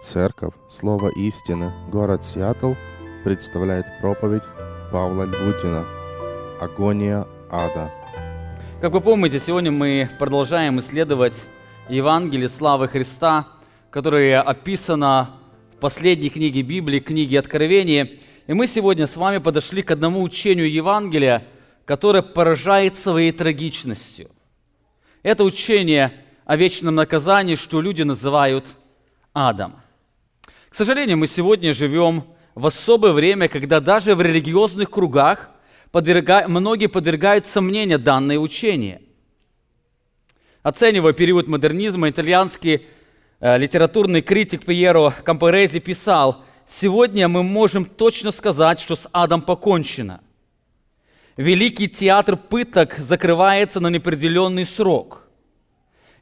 Церковь Слово истины, город Сиэтл представляет проповедь Павла Львутина «Агония ада». Как вы помните, сегодня мы продолжаем исследовать Евангелие славы Христа, которое описано в последней книге Библии, книге Откровения. И мы сегодня с вами подошли к одному учению Евангелия, которое поражает своей трагичностью. Это учение о вечном наказании, что люди называют адом. К сожалению, мы сегодня живем в особое время, когда даже в религиозных кругах подверга... многие подвергают сомнению данное учение. Оценивая период модернизма, итальянский э, литературный критик Пьеро Кампорези писал, «Сегодня мы можем точно сказать, что с адом покончено. Великий театр пыток закрывается на неопределенный срок –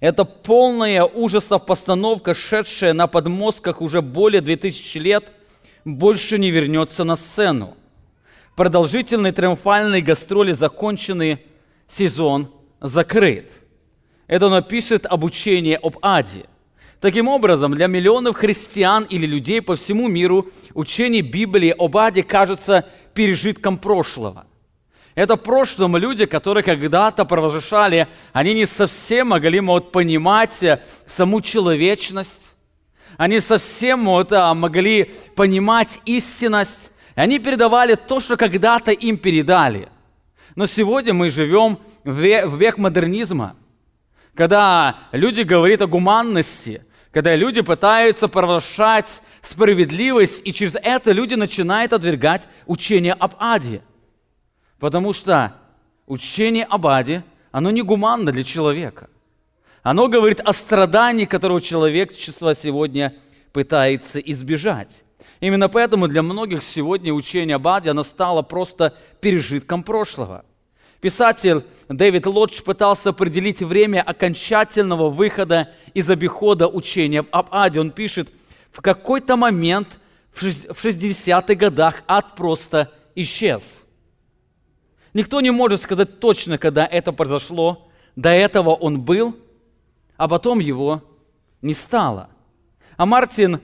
это полная ужасов постановка, шедшая на подмостках уже более 2000 лет, больше не вернется на сцену. Продолжительные триумфальные гастроли закончены, сезон закрыт. Это напишет обучение об аде. Таким образом, для миллионов христиан или людей по всему миру учение Библии об аде кажется пережитком прошлого – это в прошлом люди, которые когда-то провозглашали, они не совсем могли вот, понимать э, саму человечность, они совсем вот, а, могли понимать истинность, и они передавали то, что когда-то им передали. Но сегодня мы живем в век, в век модернизма, когда люди говорят о гуманности, когда люди пытаются провозглашать справедливость, и через это люди начинают отвергать учение об аде – Потому что учение об аде, оно не гуманно для человека. Оно говорит о страдании, которого человечество сегодня пытается избежать. Именно поэтому для многих сегодня учение об аде, оно стало просто пережитком прошлого. Писатель Дэвид Лодж пытался определить время окончательного выхода из обихода учения об аде. Он пишет, в какой-то момент в 60-х годах ад просто исчез – Никто не может сказать точно, когда это произошло. До этого он был, а потом его не стало. А Мартин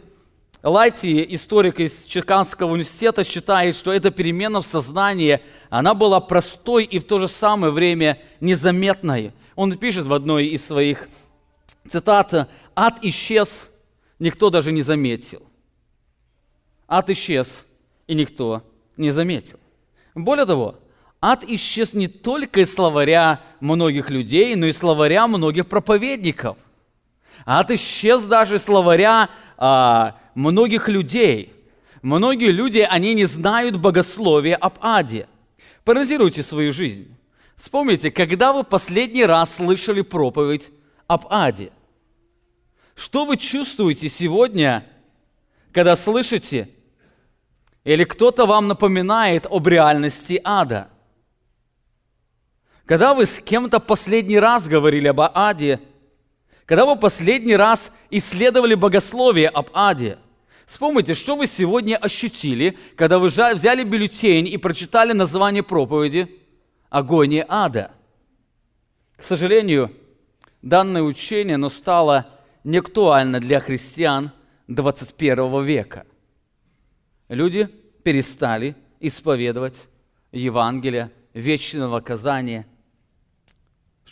Лайти, историк из Чикагского университета, считает, что эта перемена в сознании, она была простой и в то же самое время незаметной. Он пишет в одной из своих цитат, «Ад исчез, никто даже не заметил». Ад исчез, и никто не заметил. Более того, ад исчез не только из словаря многих людей, но и словаря многих проповедников. Ад исчез даже из словаря а, многих людей. Многие люди, они не знают богословия об аде. Паразируйте свою жизнь. Вспомните, когда вы последний раз слышали проповедь об аде? Что вы чувствуете сегодня, когда слышите, или кто-то вам напоминает об реальности ада? Когда вы с кем-то последний раз говорили об аде, когда вы последний раз исследовали богословие об аде, вспомните, что вы сегодня ощутили, когда вы взяли бюллетень и прочитали название проповеди «Агония ада». К сожалению, данное учение оно стало неактуально для христиан 21 века. Люди перестали исповедовать Евангелие вечного наказания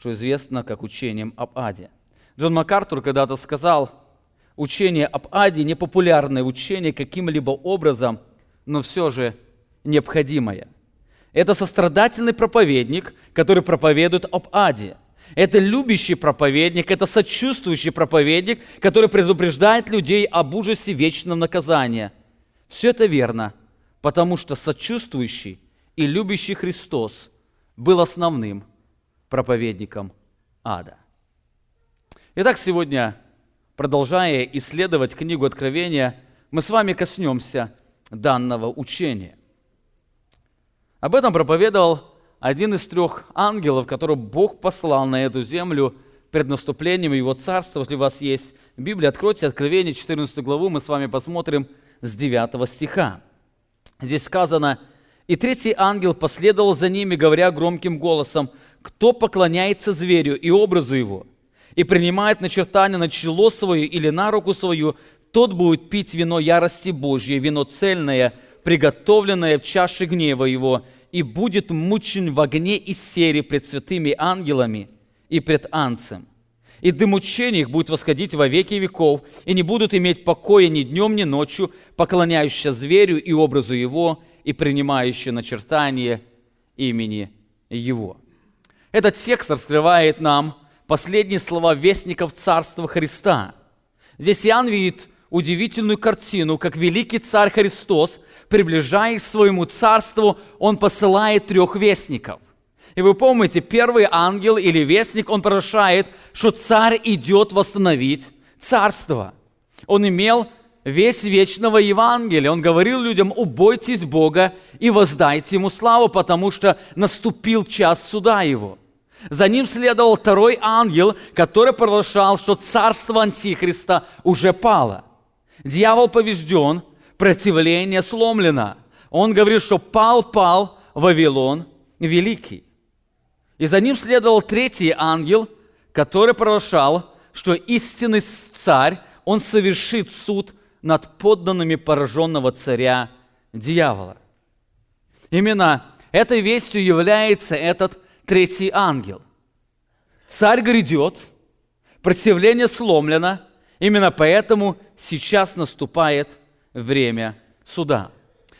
что известно как учением об аде. Джон МакАртур когда-то сказал, учение об аде не популярное учение каким-либо образом, но все же необходимое. Это сострадательный проповедник, который проповедует об аде. Это любящий проповедник, это сочувствующий проповедник, который предупреждает людей об ужасе вечного наказания. Все это верно, потому что сочувствующий и любящий Христос был основным проповедником ада. Итак, сегодня, продолжая исследовать книгу Откровения, мы с вами коснемся данного учения. Об этом проповедовал один из трех ангелов, которого Бог послал на эту землю перед наступлением Его Царства. Если у вас есть Библия, откройте Откровение 14 главу, мы с вами посмотрим с 9 стиха. Здесь сказано, «И третий ангел последовал за ними, говоря громким голосом, кто поклоняется зверю и образу его, и принимает начертание на чело свое или на руку свою, тот будет пить вино ярости Божьей, вино цельное, приготовленное в чаше гнева его, и будет мучен в огне и сере пред святыми ангелами и пред анцем. И дым мучений их будет восходить во веки веков, и не будут иметь покоя ни днем, ни ночью, поклоняющие зверю и образу его, и принимающие начертание имени его. Этот текст раскрывает нам последние слова вестников Царства Христа. Здесь Иоанн видит удивительную картину, как великий царь Христос, приближаясь к своему царству, он посылает трех вестников. И вы помните, первый ангел или вестник, он порушает, что царь идет восстановить царство. Он имел весь вечного Евангелия. Он говорил людям, убойтесь Бога и воздайте Ему славу, потому что наступил час суда Его. За ним следовал второй ангел, который провозглашал, что царство Антихриста уже пало. Дьявол побежден, противление сломлено. Он говорит, что пал, пал Вавилон великий. И за ним следовал третий ангел, который провозглашал, что истинный царь, он совершит суд над подданными пораженного царя дьявола. Именно этой вестью является этот третий ангел. Царь грядет, противление сломлено, именно поэтому сейчас наступает время суда.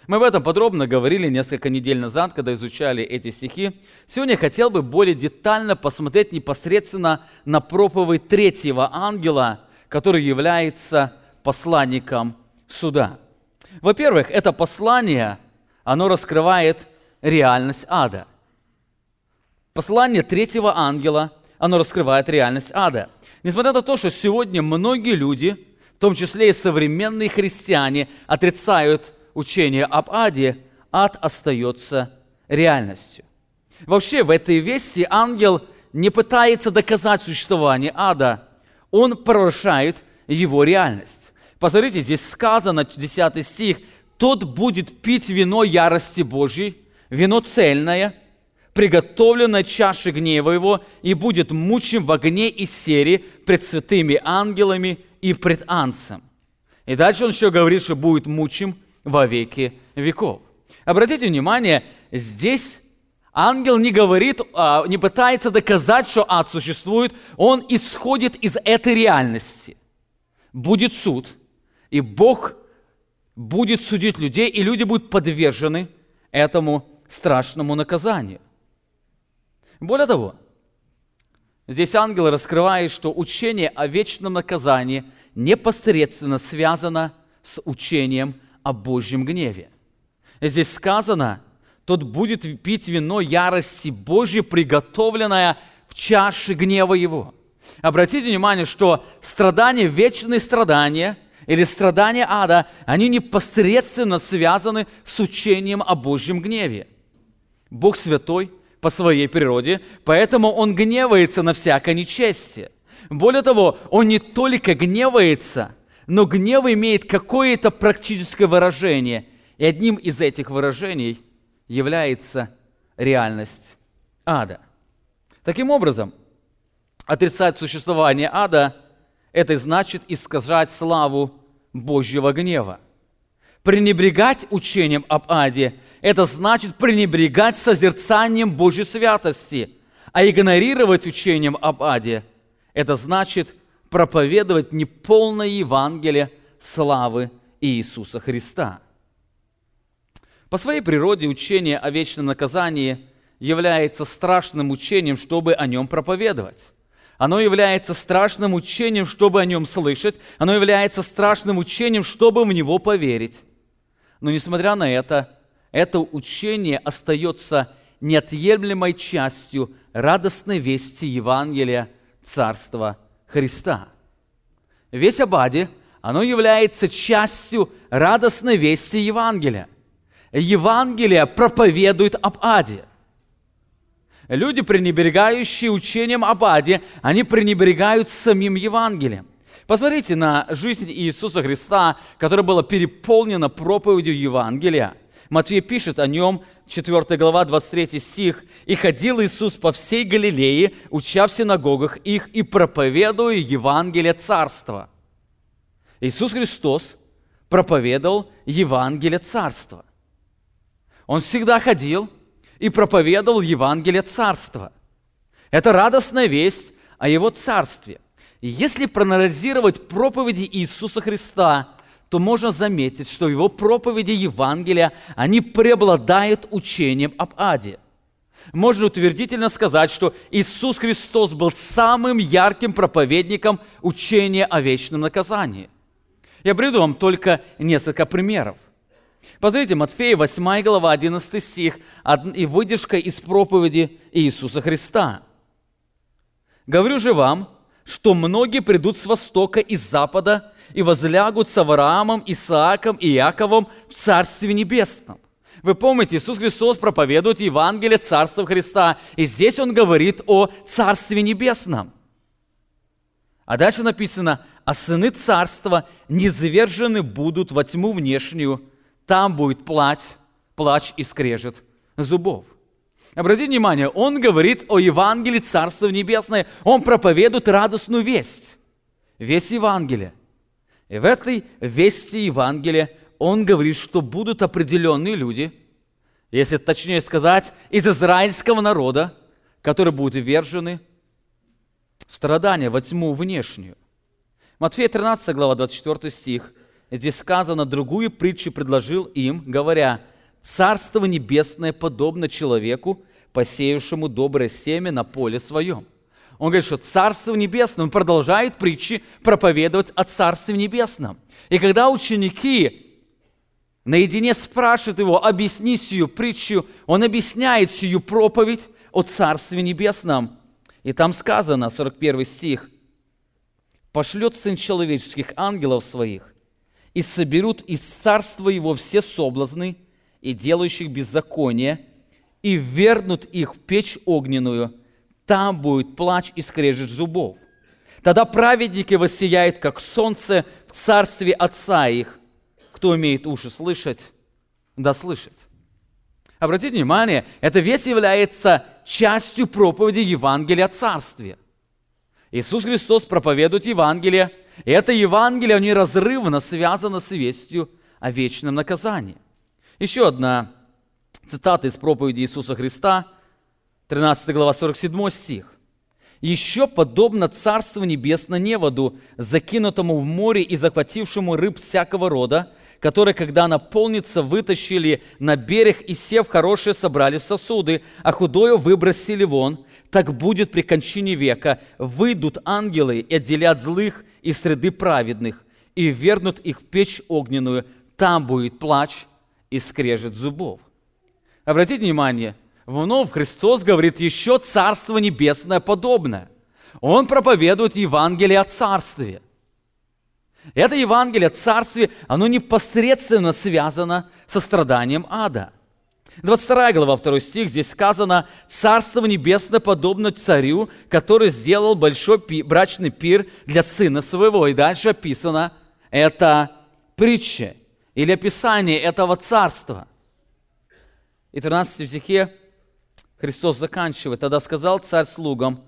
Мы об этом подробно говорили несколько недель назад, когда изучали эти стихи. Сегодня я хотел бы более детально посмотреть непосредственно на проповедь третьего ангела, который является посланником суда. Во-первых, это послание, оно раскрывает реальность ада – Послание третьего ангела, оно раскрывает реальность ада. Несмотря на то, что сегодня многие люди, в том числе и современные христиане, отрицают учение об аде, ад остается реальностью. Вообще в этой вести ангел не пытается доказать существование ада, он порушает его реальность. Посмотрите, здесь сказано, 10 стих, «Тот будет пить вино ярости Божьей, вино цельное, приготовлена чаша гнева его, и будет мучим в огне и сере пред святыми ангелами и пред анцем. И дальше он еще говорит, что будет мучим во веки веков. Обратите внимание, здесь ангел не говорит, а, не пытается доказать, что ад существует, он исходит из этой реальности. Будет суд, и Бог будет судить людей, и люди будут подвержены этому страшному наказанию. Более того, здесь ангел раскрывает, что учение о вечном наказании непосредственно связано с учением о Божьем гневе. Здесь сказано, тот будет пить вино ярости Божьей, приготовленное в чаше гнева его. Обратите внимание, что страдания, вечные страдания или страдания ада, они непосредственно связаны с учением о Божьем гневе. Бог святой, по своей природе, поэтому он гневается на всякое нечестие. Более того, он не только гневается, но гнев имеет какое-то практическое выражение. И одним из этих выражений является реальность ада. Таким образом, отрицать существование ада – это значит искажать славу Божьего гнева. Пренебрегать учением об аде – это значит пренебрегать созерцанием Божьей святости, а игнорировать учением об аде – это значит проповедовать неполное Евангелие славы Иисуса Христа. По своей природе учение о вечном наказании является страшным учением, чтобы о нем проповедовать. Оно является страшным учением, чтобы о нем слышать. Оно является страшным учением, чтобы в него поверить. Но несмотря на это, это учение остается неотъемлемой частью радостной вести Евангелия Царства Христа. Весь об аде, оно является частью радостной вести Евангелия. Евангелие проповедует об аде. Люди, пренебрегающие учением об аде, они пренебрегают самим Евангелием. Посмотрите на жизнь Иисуса Христа, которая была переполнена проповедью Евангелия – Матвей пишет о нем, 4 глава, 23 стих. «И ходил Иисус по всей Галилее, уча в синагогах их и проповедуя Евангелие Царства». Иисус Христос проповедовал Евангелие Царства. Он всегда ходил и проповедовал Евангелие Царства. Это радостная весть о Его Царстве. И если проанализировать проповеди Иисуса Христа, то можно заметить, что Его проповеди Евангелия, они преобладают учением об аде – можно утвердительно сказать, что Иисус Христос был самым ярким проповедником учения о вечном наказании. Я приведу вам только несколько примеров. Посмотрите, Матфея 8 глава 11 стих и выдержка из проповеди Иисуса Христа. «Говорю же вам, что многие придут с востока и с запада и возлягут с Авраамом, Исааком и Иаковом в Царстве Небесном. Вы помните, Иисус Христос проповедует Евангелие Царства Христа. И здесь Он говорит о Царстве Небесном. А дальше написано, а сыны царства низвержены будут во тьму внешнюю, там будет плач, плач и скрежет зубов. Обратите внимание, он говорит о Евангелии Царства Небесное, он проповедует радостную весть, весть Евангелия. И в этой вести Евангелия он говорит, что будут определенные люди, если точнее сказать, из израильского народа, которые будут ввержены в страдания, во тьму внешнюю. Матфея 13 глава 24 стих. Здесь сказано, другую притчу предложил им, говоря, «Царство небесное подобно человеку, посеявшему доброе семя на поле своем». Он говорит, что Царство Небесное, он продолжает притчи проповедовать о Царстве Небесном. И когда ученики наедине спрашивает его, объясни сию притчу, он объясняет сию проповедь о Царстве Небесном. И там сказано, 41 стих, «Пошлет Сын Человеческих ангелов своих, и соберут из царства Его все соблазны и делающих беззаконие, и вернут их в печь огненную, там будет плач и скрежет зубов. Тогда праведники воссияют, как солнце в царстве Отца их, кто имеет уши слышать, да слышит. Обратите внимание, эта весть является частью проповеди Евангелия о Царстве. Иисус Христос проповедует Евангелие, и это Евангелие неразрывно связано с вестью о вечном наказании. Еще одна цитата из проповеди Иисуса Христа, 13 глава, 47 стих. «Еще подобно Царству Небесно неводу, закинутому в море и захватившему рыб всякого рода, которые, когда наполнится, вытащили на берег и, сев хорошие, собрали в сосуды, а худое выбросили вон, так будет при кончине века. Выйдут ангелы и отделят злых из среды праведных, и вернут их в печь огненную. Там будет плач и скрежет зубов. Обратите внимание, вновь Христос говорит еще Царство Небесное подобное. Он проповедует Евангелие о Царстве – это Евангелие о Царстве, оно непосредственно связано со страданием ада. 22 глава, 2 стих, здесь сказано, «Царство небесное подобно царю, который сделал большой брачный пир для сына своего». И дальше описано, это притча или описание этого царства. И в 13 стихе Христос заканчивает. «Тогда сказал царь слугам,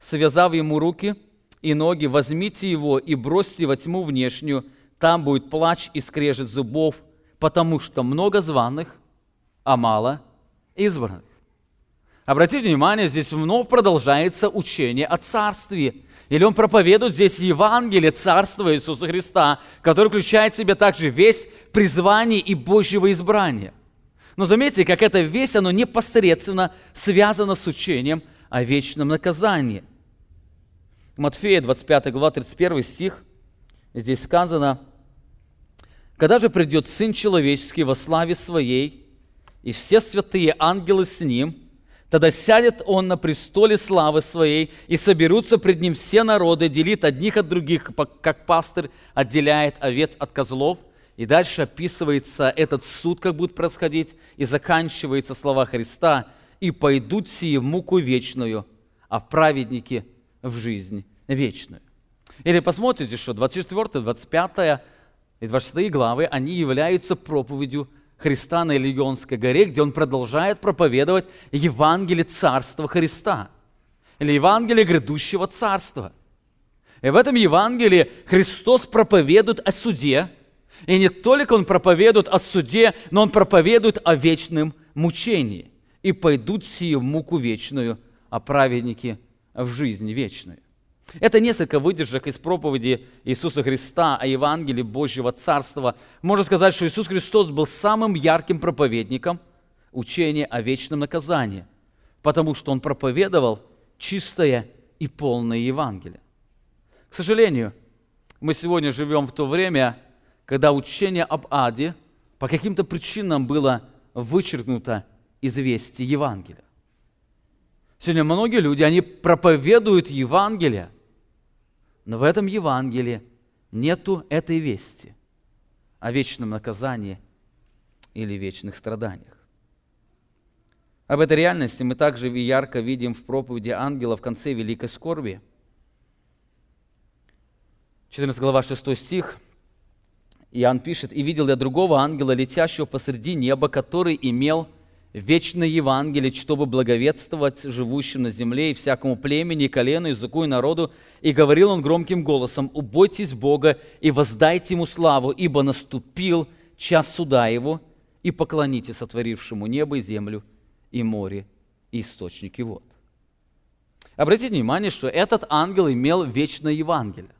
связав ему руки – и ноги, возьмите его и бросьте во тьму внешнюю, там будет плач и скрежет зубов, потому что много званых, а мало избранных. Обратите внимание, здесь вновь продолжается учение о царстве. Или он проповедует здесь Евангелие Царства Иисуса Христа, который включает в себя также весь призвание и Божьего избрания. Но заметьте, как эта весть, она непосредственно связана с учением о вечном наказании. Матфея, 25 глава, 31 стих, здесь сказано, «Когда же придет Сын Человеческий во славе Своей, и все святые ангелы с Ним, тогда сядет Он на престоле славы Своей, и соберутся пред Ним все народы, делит одних от других, как пастырь отделяет овец от козлов». И дальше описывается этот суд, как будет происходить, и заканчивается слова Христа, «И пойдут сии в муку вечную, а праведники в жизнь вечную. Или посмотрите, что 24, 25 и 26 главы, они являются проповедью Христа на Илионской горе, где он продолжает проповедовать Евангелие Царства Христа. Или Евангелие грядущего Царства. И в этом Евангелии Христос проповедует о суде. И не только Он проповедует о суде, но Он проповедует о вечном мучении. И пойдут сие в муку вечную, а праведники в жизнь вечную. Это несколько выдержек из проповеди Иисуса Христа о Евангелии Божьего Царства. Можно сказать, что Иисус Христос был самым ярким проповедником учения о вечном наказании, потому что Он проповедовал чистое и полное Евангелие. К сожалению, мы сегодня живем в то время, когда учение об аде по каким-то причинам было вычеркнуто из вести Евангелия. Сегодня многие люди, они проповедуют Евангелие, но в этом Евангелии нету этой вести о вечном наказании или вечных страданиях. Об этой реальности мы также ярко видим в проповеди ангела в конце Великой Скорби – 14 глава 6 стих, Иоанн пишет, «И видел я другого ангела, летящего посреди неба, который имел вечное Евангелие, чтобы благовествовать живущим на земле и всякому племени, и колену, языку и народу. И говорил он громким голосом, «Убойтесь Бога и воздайте Ему славу, ибо наступил час суда Его, и поклонитесь сотворившему небо и землю, и море, и источники вод». Обратите внимание, что этот ангел имел вечное Евангелие.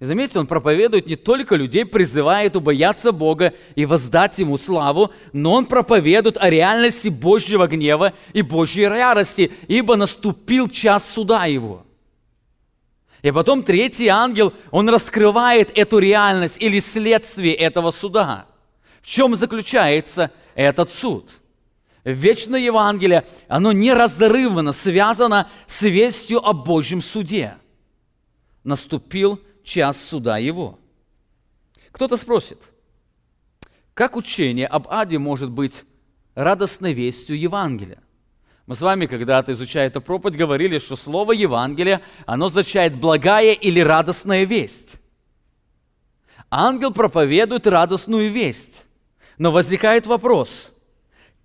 И заметьте, он проповедует не только людей, призывает убояться Бога и воздать Ему славу, но он проповедует о реальности Божьего гнева и Божьей ярости, ибо наступил час суда Его. И потом третий ангел, он раскрывает эту реальность или следствие этого суда. В чем заключается этот суд? Вечное Евангелие, оно неразрывно связано с вестью о Божьем суде. Наступил час суда его. Кто-то спросит, как учение об аде может быть радостной вестью Евангелия? Мы с вами когда-то, изучая эту проповедь, говорили, что слово Евангелие, оно означает благая или радостная весть. Ангел проповедует радостную весть. Но возникает вопрос,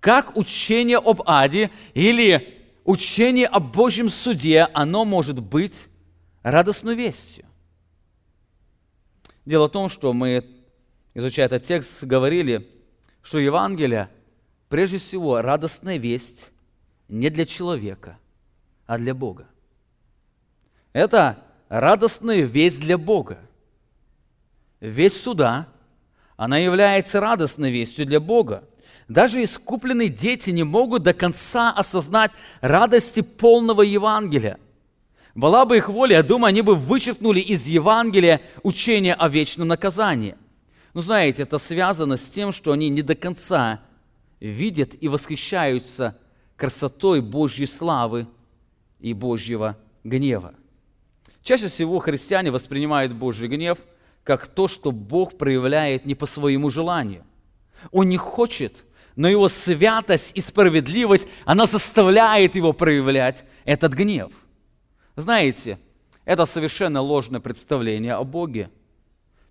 как учение об аде или учение о Божьем суде, оно может быть радостной вестью? Дело в том, что мы, изучая этот текст, говорили, что Евангелие, прежде всего, радостная весть не для человека, а для Бога. Это радостная весть для Бога. Весть суда, она является радостной вестью для Бога. Даже искупленные дети не могут до конца осознать радости полного Евангелия – была бы их воля, я думаю, они бы вычеркнули из Евангелия учение о вечном наказании. Но знаете, это связано с тем, что они не до конца видят и восхищаются красотой Божьей славы и Божьего гнева. Чаще всего христиане воспринимают Божий гнев как то, что Бог проявляет не по своему желанию. Он не хочет, но его святость и справедливость, она заставляет его проявлять этот гнев – знаете, это совершенно ложное представление о Боге.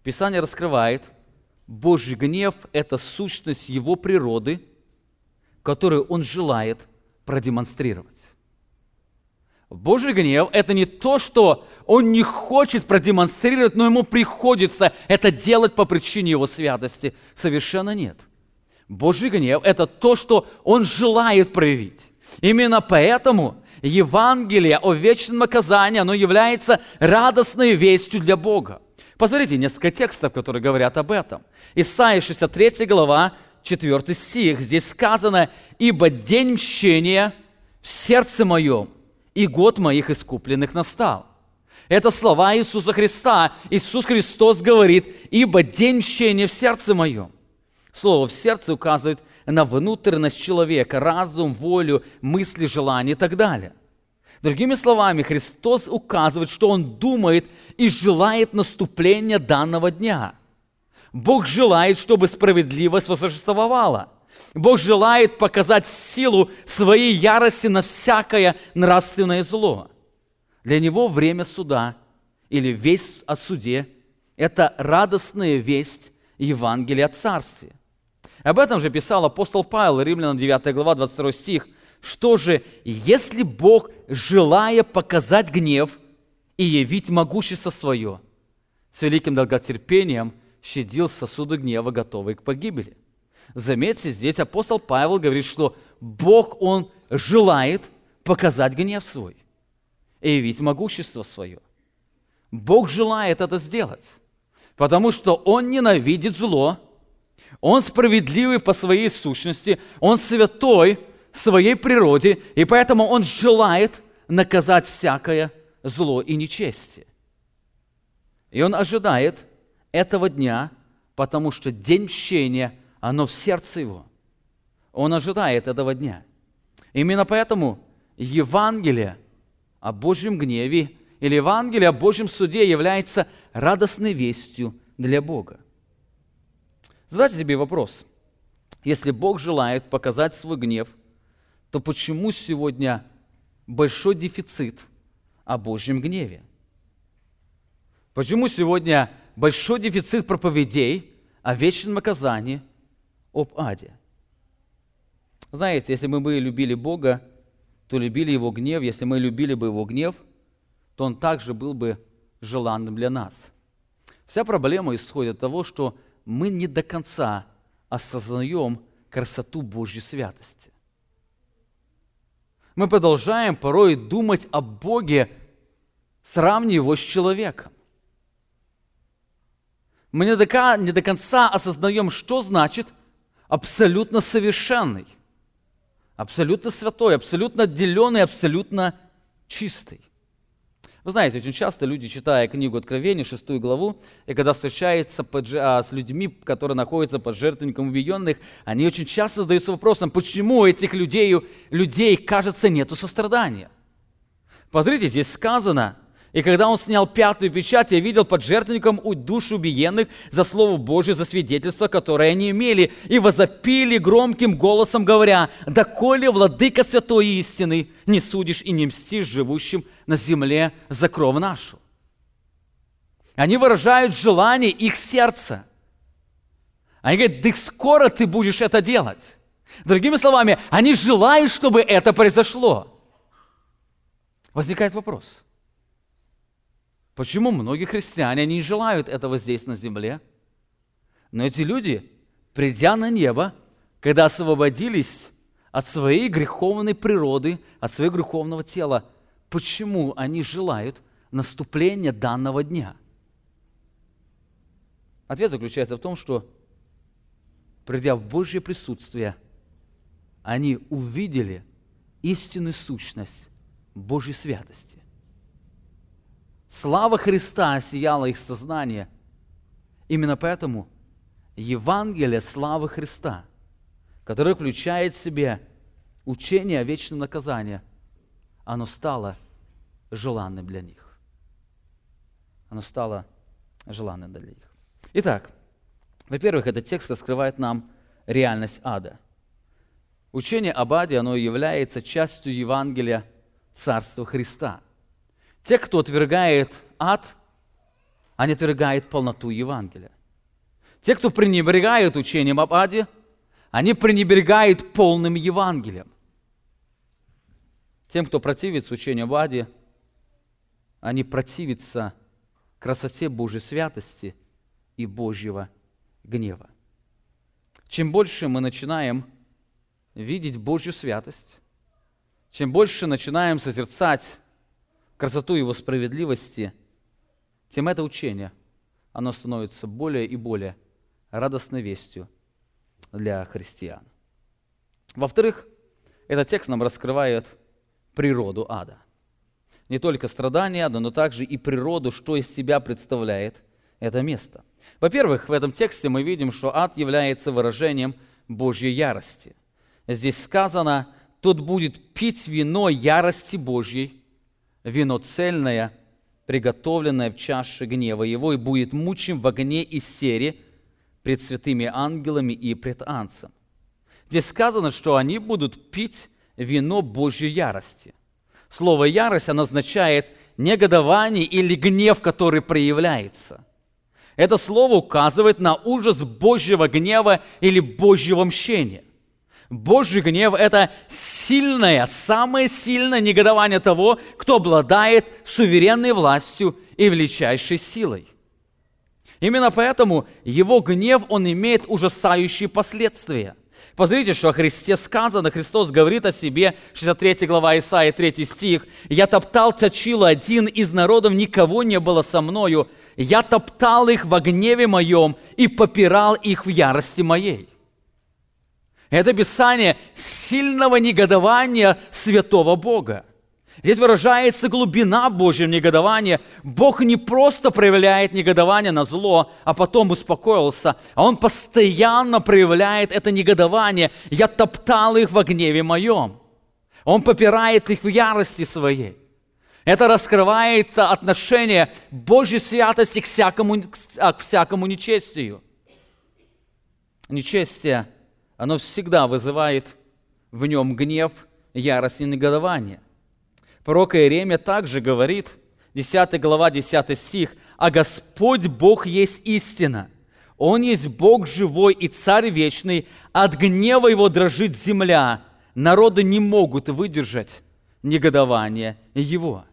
Писание раскрывает, Божий гнев – это сущность Его природы, которую Он желает продемонстрировать. Божий гнев – это не то, что Он не хочет продемонстрировать, но Ему приходится это делать по причине Его святости. Совершенно нет. Божий гнев – это то, что Он желает проявить. Именно поэтому Евангелие о вечном наказании, оно является радостной вестью для Бога. Посмотрите, несколько текстов, которые говорят об этом. Исайя 63 глава, 4 стих. Здесь сказано, «Ибо день мщения в сердце моем, и год моих искупленных настал». Это слова Иисуса Христа. Иисус Христос говорит, «Ибо день мщения в сердце моем». Слово «в сердце» указывает на внутренность человека, разум, волю, мысли, желания и так далее. Другими словами, Христос указывает, что Он думает и желает наступления данного дня. Бог желает, чтобы справедливость восторжествовала. Бог желает показать силу своей ярости на всякое нравственное зло. Для Него время суда или весть о суде – это радостная весть Евангелия о Царстве – об этом же писал апостол Павел, Римлянам 9 глава, 22 стих. Что же, если Бог, желая показать гнев и явить могущество свое. С великим долготерпением щадил сосуды гнева, готовые к погибели. Заметьте, здесь апостол Павел говорит, что Бог, Он желает показать гнев свой и явить могущество свое. Бог желает это сделать, потому что Он ненавидит зло, Он справедливый по своей сущности, Он святой в своей природе, и поэтому Он желает наказать всякое зло и нечестие. И Он ожидает этого дня, потому что день мщения, оно в сердце Его. Он ожидает этого дня. Именно поэтому Евангелие о Божьем гневе или Евангелие о Божьем суде является радостной вестью для Бога. Задайте себе вопрос. Если Бог желает показать свой гнев, то почему сегодня большой дефицит о Божьем гневе? Почему сегодня большой дефицит проповедей о вечном наказании, об аде? Знаете, если мы бы любили Бога, то любили Его гнев. Если мы любили бы Его гнев, то Он также был бы желанным для нас. Вся проблема исходит от того, что мы не до конца осознаем красоту Божьей святости. Мы продолжаем порой думать о Боге, сравнивая его с человеком. Мы не до, не до конца осознаем, что значит абсолютно совершенный – абсолютно святой, абсолютно отделенный, абсолютно чистый. Вы знаете, очень часто люди, читая книгу Откровения, шестую главу, и когда встречаются под, а, с людьми, которые находятся под жертвенником убиенных, они очень часто задаются вопросом, почему этих людей, людей кажется, нету сострадания. Посмотрите, здесь сказано, и когда он снял пятую печать, я видел под жертвенником душу убиенных за Слово Божье, за свидетельство, которое они имели, и возопили громким голосом, говоря, «Доколе, владыка святой истины, не судишь и не мстишь живущим на земле за кровь нашу». Они выражают желание их сердца. Они говорят, да скоро ты будешь это делать. Другими словами, они желают, чтобы это произошло. Возникает вопрос – Почему многие христиане не желают этого здесь на земле? Но эти люди, придя на небо, когда освободились от своей греховной природы, от своего греховного тела, почему они желают наступления данного дня? Ответ заключается в том, что, придя в Божье присутствие, они увидели истинную сущность Божьей святости. Слава Христа сияла их сознание. Именно поэтому Евангелие славы Христа, которое включает в себе учение о вечном наказании, оно стало желанным для них. Оно стало желанным для них. Итак, во-первых, этот текст раскрывает нам реальность ада. Учение об аде, оно является частью Евангелия Царства Христа – те, кто отвергает ад, они отвергают полноту Евангелия. Те, кто пренебрегают учением об аде, они пренебрегают полным Евангелием. Тем, кто противится учению об аде, они противятся красоте Божьей святости и Божьего гнева. Чем больше мы начинаем видеть Божью святость, чем больше начинаем созерцать красоту Его справедливости, тем это учение, оно становится более и более радостной вестью для христиан. Во-вторых, этот текст нам раскрывает природу ада. Не только страдания ада, но также и природу, что из себя представляет это место. Во-первых, в этом тексте мы видим, что ад является выражением Божьей ярости. Здесь сказано, тот будет пить вино ярости Божьей, вино цельное, приготовленное в чаше гнева его, и будет мучим в огне и сере пред святыми ангелами и пред анцем. Здесь сказано, что они будут пить вино Божьей ярости. Слово «ярость» оно означает негодование или гнев, который проявляется. Это слово указывает на ужас Божьего гнева или Божьего мщения. Божий гнев – это сильное, самое сильное негодование того, кто обладает суверенной властью и величайшей силой. Именно поэтому его гнев, он имеет ужасающие последствия. Посмотрите, что о Христе сказано. Христос говорит о себе, 63 глава Исаия, 3 стих. «Я топтал точил один из народов, никого не было со мною. Я топтал их во гневе моем и попирал их в ярости моей». Это описание сильного негодования святого Бога. Здесь выражается глубина Божьего негодования. Бог не просто проявляет негодование на зло, а потом успокоился, а Он постоянно проявляет это негодование. «Я топтал их во гневе моем». Он попирает их в ярости своей. Это раскрывается отношение Божьей святости к всякому, к всякому нечестию. Нечестие, оно всегда вызывает в нем гнев, ярость и негодование. Пророк Иеремия также говорит, 10 глава, 10 стих, «А Господь Бог есть истина, Он есть Бог живой и Царь вечный, от гнева Его дрожит земля, народы не могут выдержать негодование Его».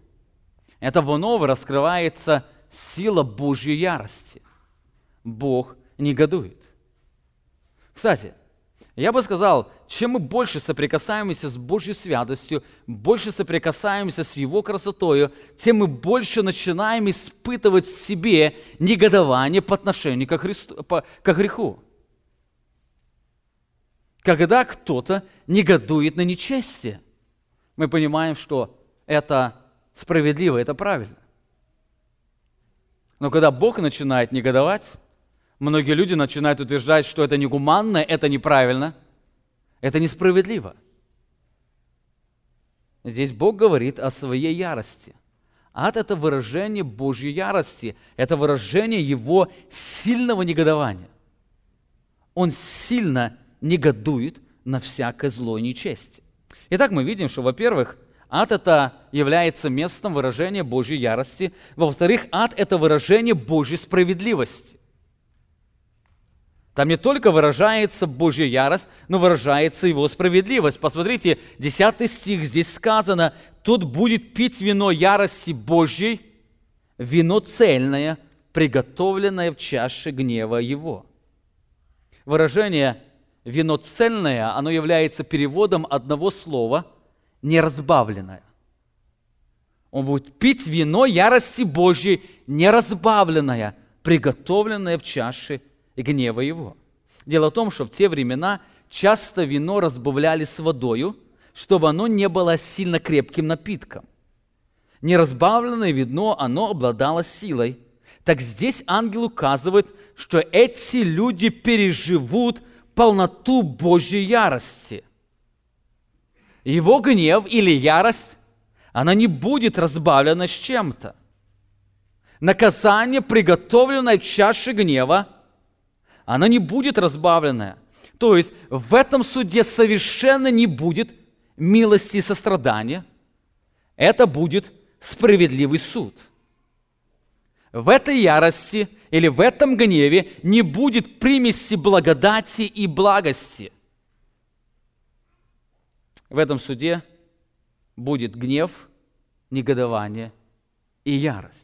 Это вновь раскрывается сила Божьей ярости. Бог негодует. Кстати, я бы сказал, чем мы больше соприкасаемся с Божьей святостью, больше соприкасаемся с Его красотою, тем мы больше начинаем испытывать в себе негодование по отношению к, Христу, по, к греху. Когда кто-то негодует на нечестие, мы понимаем, что это справедливо, это правильно. Но когда Бог начинает негодовать, Многие люди начинают утверждать, что это негуманно, это неправильно, это несправедливо. Здесь Бог говорит о своей ярости. Ад – это выражение Божьей ярости, это выражение Его сильного негодования. Он сильно негодует на всякое зло и нечестие. Итак, мы видим, что, во-первых, ад – это является местом выражения Божьей ярости. Во-вторых, ад – это выражение Божьей справедливости. Там не только выражается Божья ярость, но выражается Его справедливость. Посмотрите, 10 стих здесь сказано, «Тут будет пить вино ярости Божьей, вино цельное, приготовленное в чаше гнева Его». Выражение «вино цельное», оно является переводом одного слова «неразбавленное». Он будет пить вино ярости Божьей, неразбавленное, приготовленное в чаше и гнева его. Дело в том, что в те времена часто вино разбавляли с водою, чтобы оно не было сильно крепким напитком. Неразбавленное вино, оно обладало силой. Так здесь ангел указывает, что эти люди переживут полноту Божьей ярости. Его гнев или ярость, она не будет разбавлена с чем-то. Наказание, приготовленное в чаше гнева – она не будет разбавленная. То есть в этом суде совершенно не будет милости и сострадания. Это будет справедливый суд. В этой ярости или в этом гневе не будет примеси благодати и благости. В этом суде будет гнев, негодование и ярость.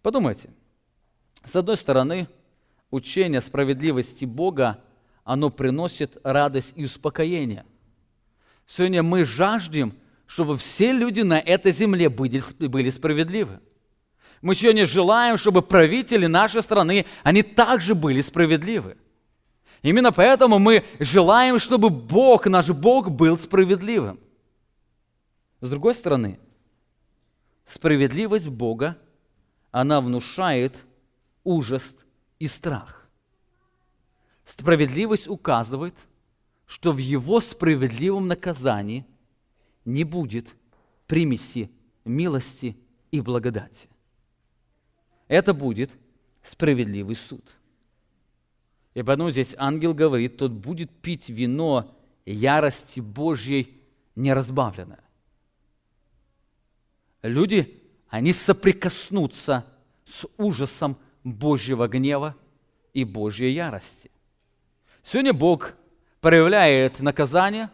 Подумайте, с одной стороны – учение справедливости Бога, оно приносит радость и успокоение. Сегодня мы жаждем, чтобы все люди на этой земле были, были справедливы. Мы сегодня желаем, чтобы правители нашей страны, они также были справедливы. Именно поэтому мы желаем, чтобы Бог, наш Бог, был справедливым. С другой стороны, справедливость Бога, она внушает ужас и страх. Справедливость указывает, что в его справедливом наказании не будет примеси милости и благодати. Это будет справедливый суд. И поэтому здесь ангел говорит, тот будет пить вино ярости Божьей неразбавленное. Люди, они соприкоснутся с ужасом Божьего гнева и Божьей ярости. Сегодня Бог проявляет наказание,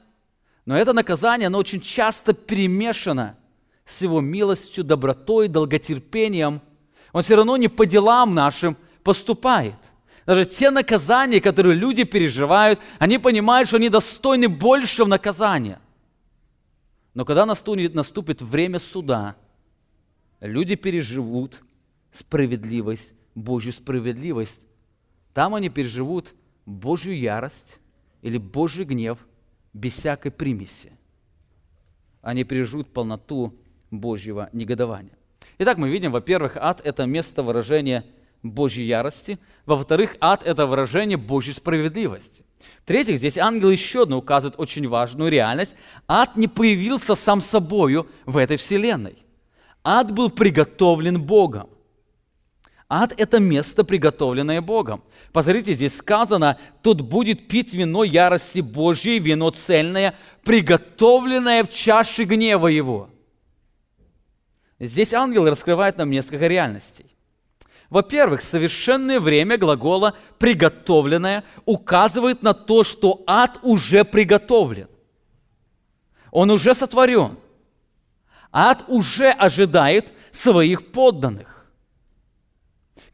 но это наказание, оно очень часто перемешано с его милостью, добротой, долготерпением. Он все равно не по делам нашим поступает. Даже те наказания, которые люди переживают, они понимают, что они достойны большего наказания. Но когда наступит, наступит время суда, люди переживут справедливость, Божью справедливость. Там они переживут Божью ярость или Божий гнев без всякой примеси. Они переживут полноту Божьего негодования. Итак, мы видим, во-первых, ад – это место выражения Божьей ярости. Во-вторых, ад – это выражение Божьей справедливости. В-третьих, здесь ангел еще одно указывает очень важную реальность. Ад не появился сам собою в этой вселенной. Ад был приготовлен Богом. Ад – это место, приготовленное Богом. Посмотрите, здесь сказано, тут будет пить вино ярости Божьей, вино цельное, приготовленное в чаше гнева Его. Здесь ангел раскрывает нам несколько реальностей. Во-первых, совершенное время глагола «приготовленное» указывает на то, что ад уже приготовлен. Он уже сотворен. Ад уже ожидает своих подданных.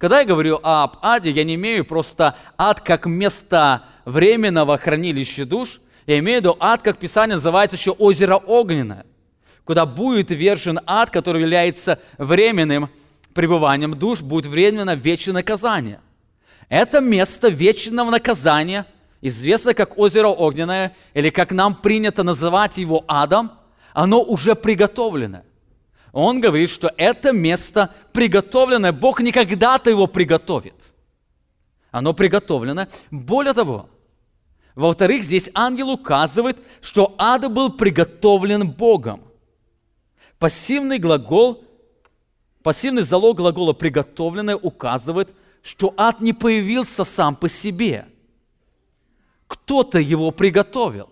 Когда я говорю об аде, я не имею просто ад как место временного хранилища душ, я имею в виду ад, как Писание называется еще озеро огненное, куда будет вержен ад, который является временным пребыванием душ, будет временно вечное наказание. Это место вечного наказания, известно как озеро огненное, или как нам принято называть его адом, оно уже приготовлено – он говорит, что это место приготовленное, Бог не когда-то его приготовит. Оно приготовлено. Более того, во-вторых, здесь ангел указывает, что ад был приготовлен Богом. Пассивный глагол, пассивный залог глагола «приготовленное» указывает, что ад не появился сам по себе. Кто-то его приготовил.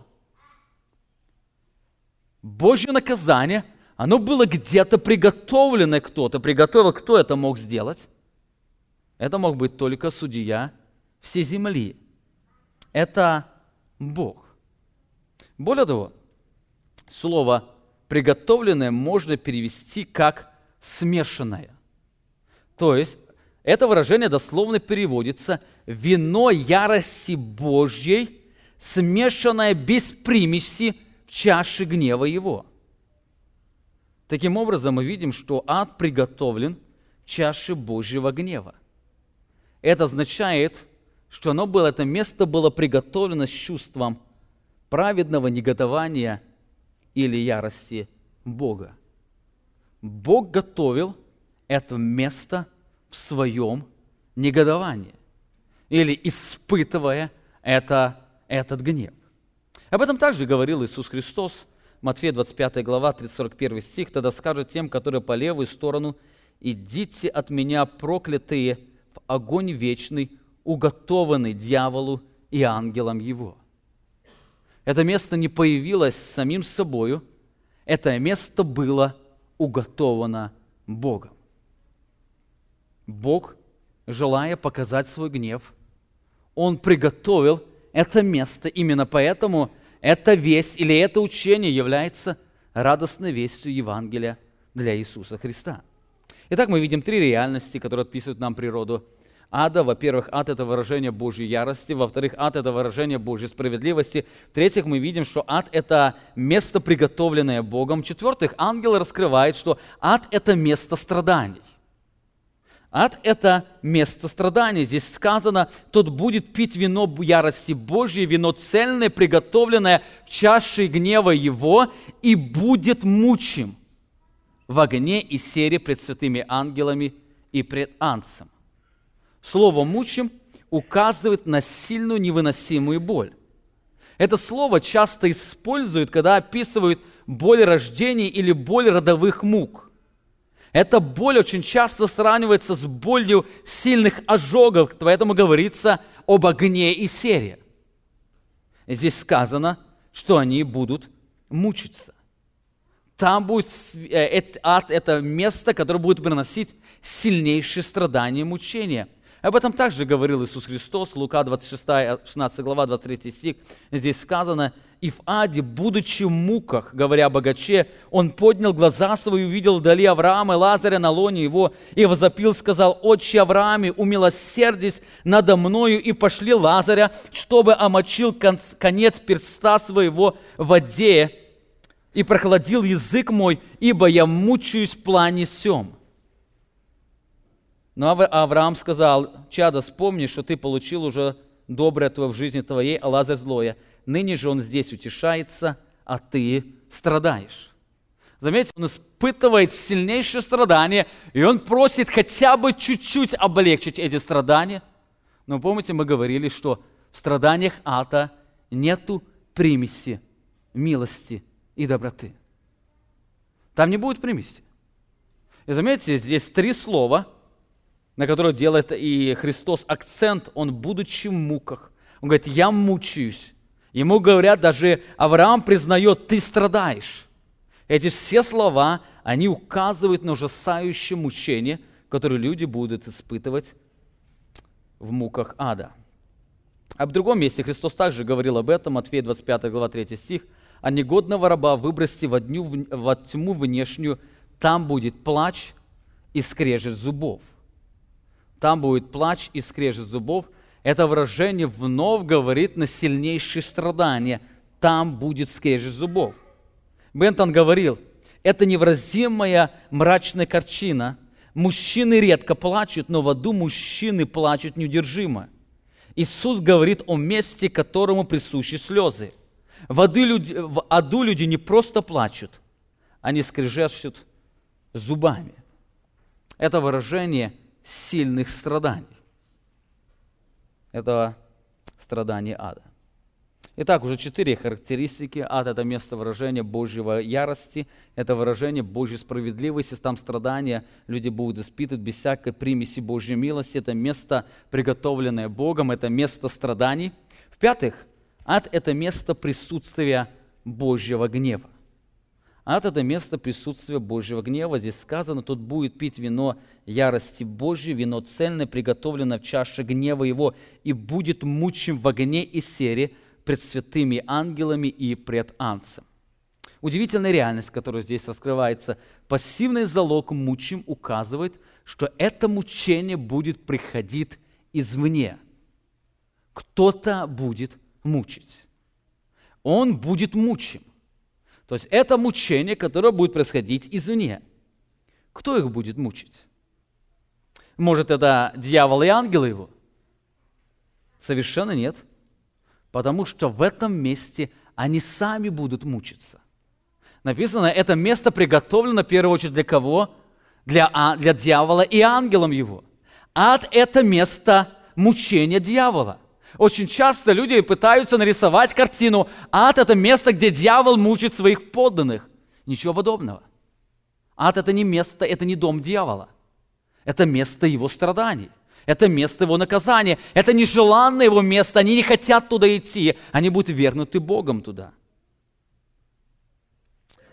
Божье наказание – оно было где-то приготовлено, кто-то приготовил. Кто это мог сделать? Это мог быть только судья всей земли. Это Бог. Более того, слово «приготовленное» можно перевести как «смешанное». То есть, это выражение дословно переводится «вино ярости Божьей, смешанное без примеси в чаше гнева Его». Таким образом, мы видим, что ад приготовлен чаше Божьего гнева. Это означает, что оно было, это место было приготовлено с чувством праведного негодования или ярости Бога. Бог готовил это место в своем негодовании или испытывая это, этот гнев. Об этом также говорил Иисус Христос Матфея 25 глава, 41 стих, «Тогда скажет тем, которые по левую сторону, идите от меня, проклятые, в огонь вечный, уготованный дьяволу и ангелам его». Это место не появилось самим собою, это место было уготовано Богом. Бог, желая показать свой гнев, Он приготовил это место. Именно поэтому – эта весть или это учение является радостной вестью Евангелия для Иисуса Христа. Итак, мы видим три реальности, которые описывают нам природу ада. Во-первых, ад – это выражение Божьей ярости. Во-вторых, ад – это выражение Божьей справедливости. В-третьих, мы видим, что ад – это место, приготовленное Богом. В-четвертых, ангел раскрывает, что ад – это место страданий. Ад – это место страдания. Здесь сказано, тот будет пить вино ярости Божьей, вино цельное, приготовленное в чаше гнева его, и будет мучим в огне и сере пред святыми ангелами и пред анцем. Слово «мучим» указывает на сильную невыносимую боль. Это слово часто используют, когда описывают боль рождения или боль родовых мук – эта боль очень часто сравнивается с болью сильных ожогов, поэтому говорится об огне и сере. Здесь сказано, что они будут мучиться. Там будет э, ад, это место, которое будет приносить сильнейшие страдания и мучения. Об этом также говорил Иисус Христос, Лука 26, 16 глава, 23 стих. Здесь сказано, «И в аде, будучи в муках, говоря богаче, он поднял глаза свои, увидел вдали Авраама и Лазаря на лоне его, и возопил, сказал, «Отче Аврааме, умилосердись надо мною, и пошли Лазаря, чтобы омочил конец перста своего в воде, и прохладил язык мой, ибо я мучаюсь в плане сем». Но Авраам сказал, «Чада, вспомни, что ты получил уже доброе твое в жизни твоей, а Лазарь злое. Ныне же он здесь утешается, а ты страдаешь». Заметьте, он испытывает сильнейшее страдание, и он просит хотя бы чуть-чуть облегчить эти страдания. Но помните, мы говорили, что в страданиях ада нету примеси милости и доброты. Там не будет примеси. И заметьте, здесь три слова – на которое делает и Христос акцент, он будучи в муках. Он говорит, я мучаюсь. Ему говорят, даже Авраам признает, ты страдаешь. Эти все слова, они указывают на ужасающее мучение, которое люди будут испытывать в муках ада. А в другом месте Христос также говорил об этом, Матфея 25 глава 3 стих, «А негодного раба выбросьте во, дню, во тьму внешнюю, там будет плач и скрежет зубов» там будет плач и скрежет зубов. Это выражение вновь говорит на сильнейшие страдания. Там будет скрежет зубов. Бентон говорил, это невразимая мрачная картина. Мужчины редко плачут, но в аду мужчины плачут неудержимо. Иисус говорит о месте, которому присущи слезы. В аду люди, в аду люди не просто плачут, они скрежещут зубами. Это выражение – сильных страданий. Это страдание ада. Итак, уже четыре характеристики. Ад – это место выражения Божьего ярости, это выражение Божьей справедливости. Там страдания люди будут испытывать без всякой примеси Божьей милости. Это место, приготовленное Богом, это место страданий. В-пятых, ад – это место присутствия Божьего гнева. Ад – это место присутствия Божьего гнева. Здесь сказано, тут будет пить вино ярости Божьей, вино цельное, приготовленное в чаше гнева его, и будет мучим в огне и сере пред святыми ангелами и пред анцем. Удивительная реальность, которая здесь раскрывается. Пассивный залог мучим указывает, что это мучение будет приходить извне. Кто-то будет мучить. Он будет мучим. То есть это мучение, которое будет происходить извне. Кто их будет мучить? Может, это дьявол и ангелы его? Совершенно нет. Потому что в этом месте они сами будут мучиться. Написано, это место приготовлено в первую очередь для кого? Для, а, для дьявола и ангелам его. Ад – это место мучения дьявола. Очень часто люди пытаются нарисовать картину. Ад – это место, где дьявол мучит своих подданных. Ничего подобного. Ад – это не место, это не дом дьявола. Это место его страданий. Это место его наказания. Это нежеланное его место. Они не хотят туда идти. Они будут вернуты Богом туда.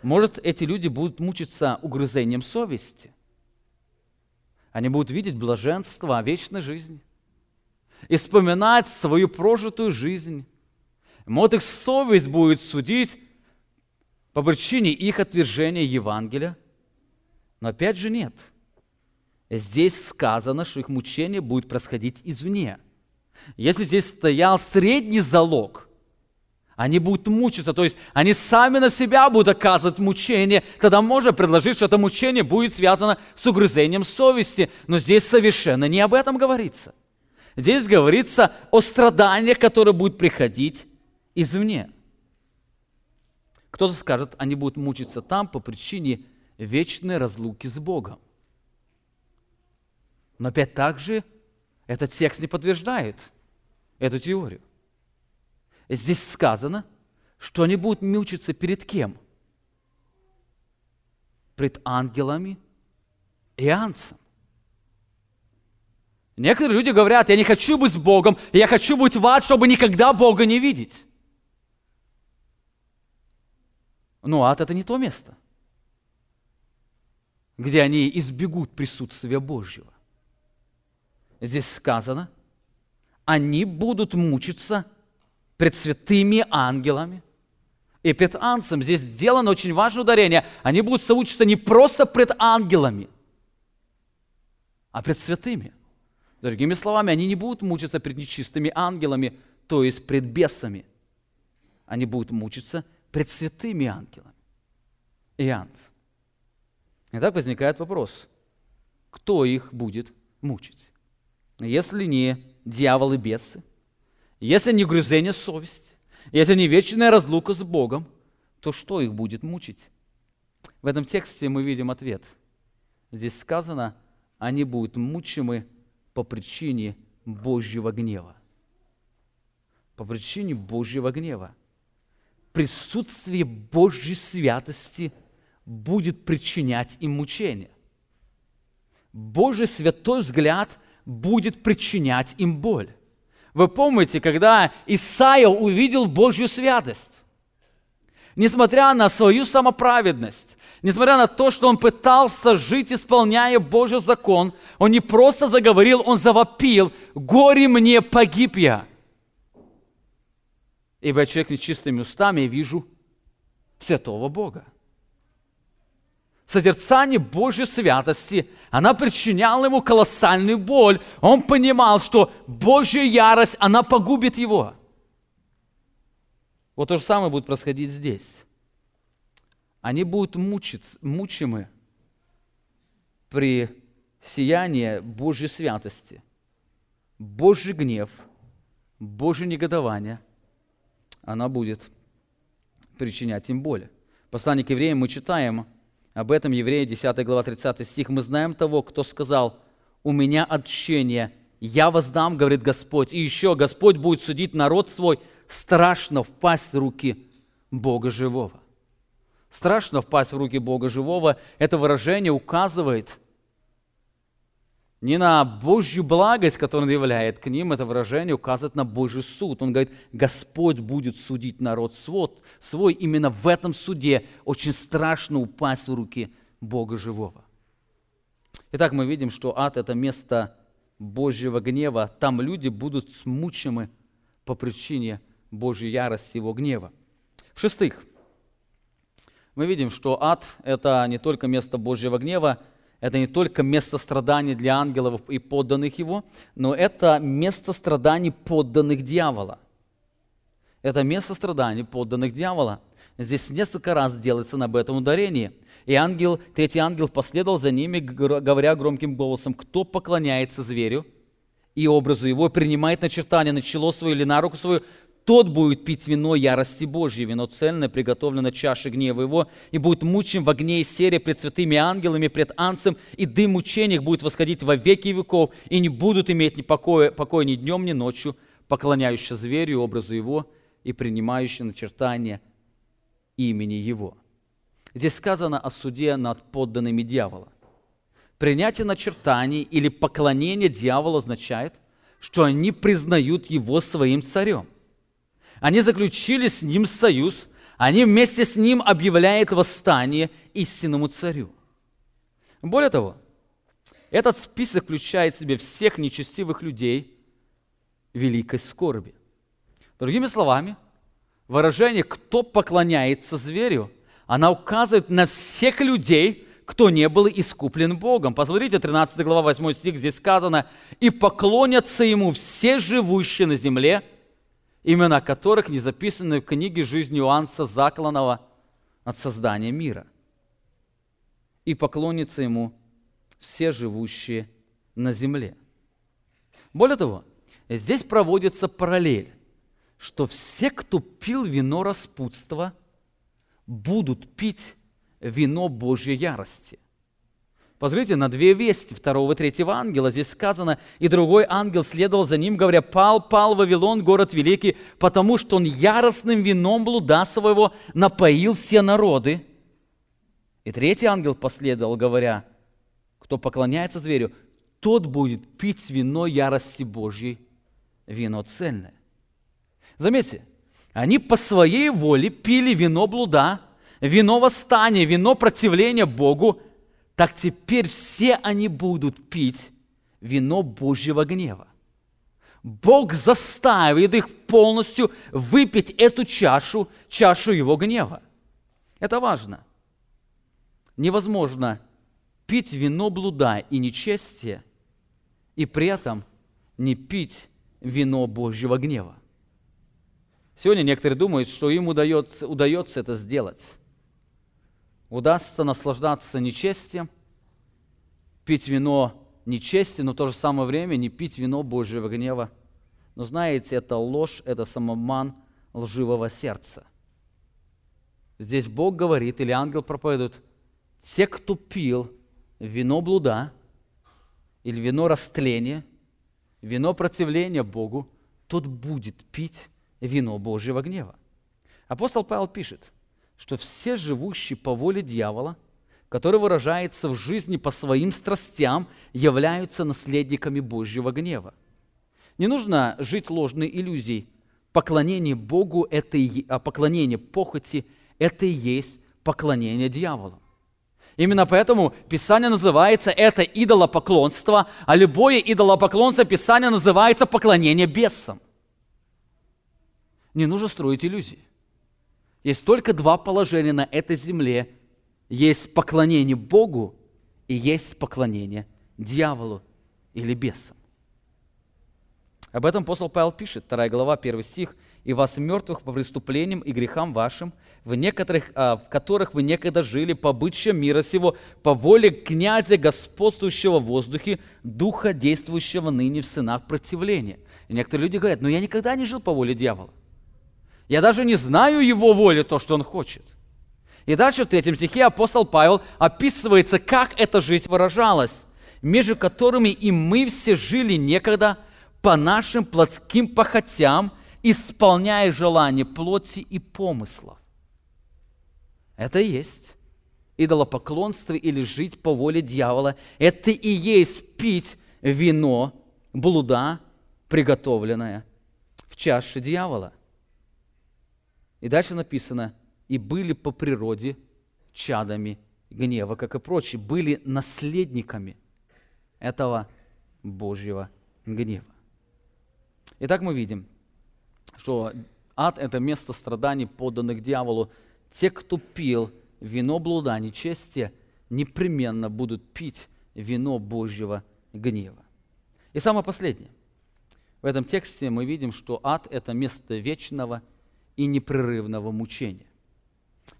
Может, эти люди будут мучиться угрызением совести. Они будут видеть блаженство, вечной жизни и вспоминать свою прожитую жизнь. Вот их совесть будет судить по причине их отвержения Евангелия. Но опять же нет. Здесь сказано, что их мучение будет происходить извне. Если здесь стоял средний залог, они будут мучиться, то есть они сами на себя будут оказывать мучение, тогда можно предложить, что это мучение будет связано с угрызением совести, но здесь совершенно не об этом говорится. Здесь говорится о страданиях, которые будут приходить извне. Кто-то скажет, они будут мучиться там по причине вечной разлуки с Богом. Но опять так же этот текст не подтверждает эту теорию. Здесь сказано, что они будут мучиться перед кем? Пред ангелами и ангцем. Некоторые люди говорят, я не хочу быть с Богом, я хочу быть в ад, чтобы никогда Бога не видеть. Но ад – это не то место, где они избегут присутствия Божьего. здесь сказано, они будут мучиться пред святыми ангелами и пред ангелом. Здесь сделано очень важное ударение. Они будут соучиться не просто пред ангелами, а пред святыми. Другими словами, они не будут мучиться пред нечистыми ангелами, то есть пред бесами. Они будут мучиться пред святыми ангелами и ангелами. И так возникает вопрос, кто их будет мучить? Если не дьявол и бесы, если не грызение совести, если не вечная разлука с Богом, то что их будет мучить? В этом тексте мы видим ответ. Здесь сказано, они будут мучимы по причине Божьего гнева. По причине Божьего гнева. Присутствие Божьей святости будет причинять им мучения. Божий святой взгляд будет причинять им боль. Вы помните, когда Исаия увидел Божью святость, несмотря на свою самоправедность, несмотря на то, что он пытался жить, исполняя Божий закон, он не просто заговорил, он завопил, «Горе мне, погиб я!» Ибо я человек нечистыми устами, я вижу святого Бога созерцание Божьей святости, она причиняла ему колоссальную боль. Он понимал, что Божья ярость, она погубит его. Вот то же самое будет происходить здесь. Они будут мучиться, мучимы при сиянии Божьей святости. Божий гнев, Божье негодование, она будет причинять им боль. Послание к евреям мы читаем – об этом Еврея 10 глава 30 стих. Мы знаем того, кто сказал, у меня отчение, я воздам, говорит Господь. И еще Господь будет судить народ свой, страшно впасть в руки Бога живого. Страшно впасть в руки Бога живого. Это выражение указывает не на Божью благость, которую Он являет к ним, это выражение указывает на Божий суд. Он говорит, Господь будет судить народ свой. Именно в этом суде очень страшно упасть в руки Бога живого. Итак, мы видим, что ад – это место Божьего гнева. Там люди будут смучимы по причине Божьей ярости, Его гнева. В-шестых, мы видим, что ад – это не только место Божьего гнева – это не только место страданий для ангелов и подданных его, но это место страданий подданных дьявола. Это место страданий подданных дьявола. Здесь несколько раз делается об этом ударение. И ангел, третий ангел последовал за ними, говоря громким голосом, кто поклоняется зверю и образу его, принимает начертание на чело свое или на руку свою, тот будет пить вино ярости Божьей, вино цельное, приготовлено чашей гнева его, и будет мучим в огне и сере пред святыми ангелами, пред анцем, и дым мучений будет восходить во веки веков, и не будут иметь ни покоя, покоя ни днем, ни ночью, поклоняющие зверю образу его и принимающие начертание имени его. Здесь сказано о суде над подданными дьявола. Принятие начертаний или поклонение дьяволу означает, что они признают его своим царем – они заключили с ним союз, они вместе с ним объявляют восстание истинному царю. Более того, этот список включает в себя всех нечестивых людей великой скорби. Другими словами, выражение «кто поклоняется зверю» она указывает на всех людей, кто не был искуплен Богом. Посмотрите, 13 глава, 8 стих, здесь сказано, «И поклонятся ему все живущие на земле, имена которых не записаны в книге жизни Иоанна закланного от создания мира. И поклонятся ему все живущие на земле. Более того, здесь проводится параллель, что все, кто пил вино распутства, будут пить вино Божьей ярости – Посмотрите на две вести второго и третьего ангела. Здесь сказано, и другой ангел следовал за ним, говоря, «Пал, пал Вавилон, город великий, потому что он яростным вином блуда своего напоил все народы». И третий ангел последовал, говоря, «Кто поклоняется зверю, тот будет пить вино ярости Божьей, вино цельное». Заметьте, они по своей воле пили вино блуда, вино восстания, вино противления Богу – так теперь все они будут пить вино Божьего гнева. Бог заставит их полностью выпить эту чашу, чашу его гнева. Это важно. Невозможно пить вино блуда и нечестия, и при этом не пить вино Божьего гнева. Сегодня некоторые думают, что им удается, удается это сделать. Удастся наслаждаться нечестием, пить вино нечести, но в то же самое время не пить вино Божьего гнева. Но знаете, это ложь, это самоман лживого сердца. Здесь Бог говорит, или ангел проповедует, те, кто пил вино блуда, или вино растления, вино противления Богу, тот будет пить вино Божьего гнева. Апостол Павел пишет, что все живущие по воле дьявола, который выражается в жизни по своим страстям, являются наследниками Божьего гнева. Не нужно жить ложной иллюзией. Поклонение Богу, это и, а поклонение похоти – это и есть поклонение дьяволу. Именно поэтому Писание называется это идолопоклонство, а любое идолопоклонство Писание называется поклонение бесам. Не нужно строить иллюзии. Есть только два положения на этой земле. Есть поклонение Богу и есть поклонение дьяволу или бесам. Об этом апостол Павел пишет, 2 глава, 1 стих. «И вас мертвых по преступлениям и грехам вашим, в, некоторых, а, в которых вы некогда жили по бычьям мира сего, по воле князя, господствующего в воздухе, духа, действующего ныне в сынах противления». И некоторые люди говорят, но я никогда не жил по воле дьявола. Я даже не знаю его воли, то, что он хочет. И дальше в третьем стихе апостол Павел описывается, как эта жизнь выражалась, между которыми и мы все жили некогда по нашим плотским похотям, исполняя желания плоти и помыслов. Это и есть идолопоклонство или жить по воле дьявола. Это и есть пить вино блуда, приготовленное в чаше дьявола. И дальше написано, и были по природе чадами гнева, как и прочие, были наследниками этого Божьего гнева. Итак, мы видим, что ад – это место страданий, подданных дьяволу. Те, кто пил вино блуда, нечестия, непременно будут пить вино Божьего гнева. И самое последнее. В этом тексте мы видим, что ад – это место вечного и непрерывного мучения.